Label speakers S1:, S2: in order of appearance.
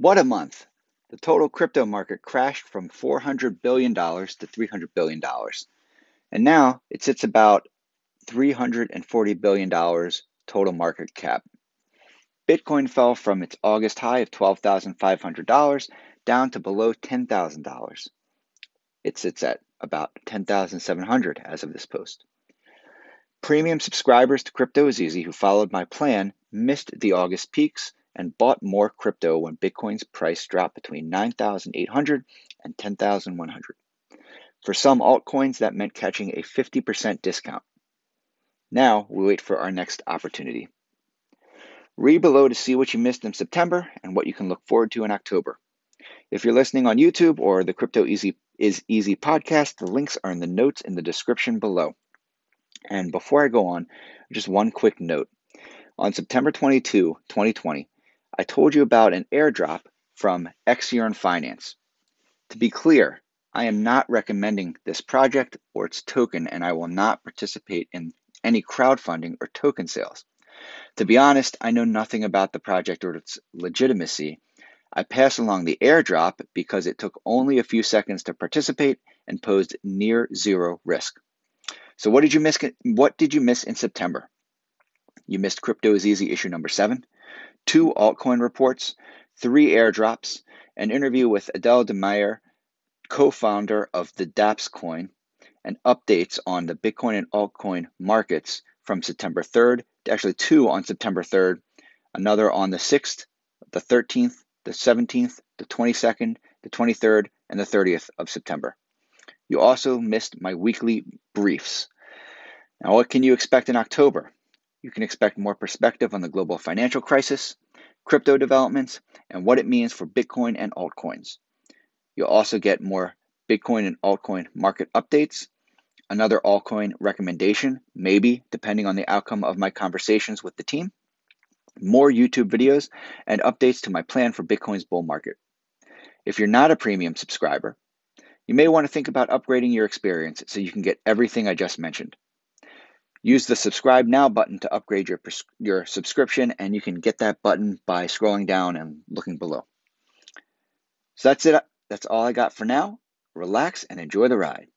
S1: What a month! The total crypto market crashed from $400 billion to $300 billion. And now it sits about $340 billion total market cap. Bitcoin fell from its August high of $12,500 down to below $10,000. It sits at about 10,700 as of this post. Premium subscribers to Crypto is Easy who followed my plan missed the August peaks and bought more crypto when Bitcoin's price dropped between 9,800 and 10,100. For some altcoins, that meant catching a 50% discount. Now we wait for our next opportunity. Read below to see what you missed in September and what you can look forward to in October. If you're listening on YouTube or the Crypto Easy is Easy podcast, the links are in the notes in the description below. And before I go on, just one quick note. On September 22, 2020, I told you about an airdrop from Exearn Finance. To be clear, I am not recommending this project or its token, and I will not participate in any crowdfunding or token sales. To be honest, I know nothing about the project or its legitimacy. I pass along the airdrop because it took only a few seconds to participate and posed near zero risk. So what did you miss what did you miss in September? You missed Crypto is Easy issue number 7, two altcoin reports, three airdrops, an interview with Adele DeMeyer, co-founder of the DApps coin, and updates on the Bitcoin and altcoin markets from September 3rd, actually two on September 3rd, another on the 6th, the 13th, the 17th, the 22nd, the 23rd, and the 30th of September. You also missed my weekly briefs. Now, what can you expect in October? You can expect more perspective on the global financial crisis, crypto developments, and what it means for Bitcoin and altcoins. You'll also get more Bitcoin and altcoin market updates, another altcoin recommendation, maybe depending on the outcome of my conversations with the team, more YouTube videos, and updates to my plan for Bitcoin's bull market. If you're not a premium subscriber, you may want to think about upgrading your experience so you can get everything I just mentioned. Use the subscribe now button to upgrade your, your subscription, and you can get that button by scrolling down and looking below. So that's it. That's all I got for now. Relax and enjoy the ride.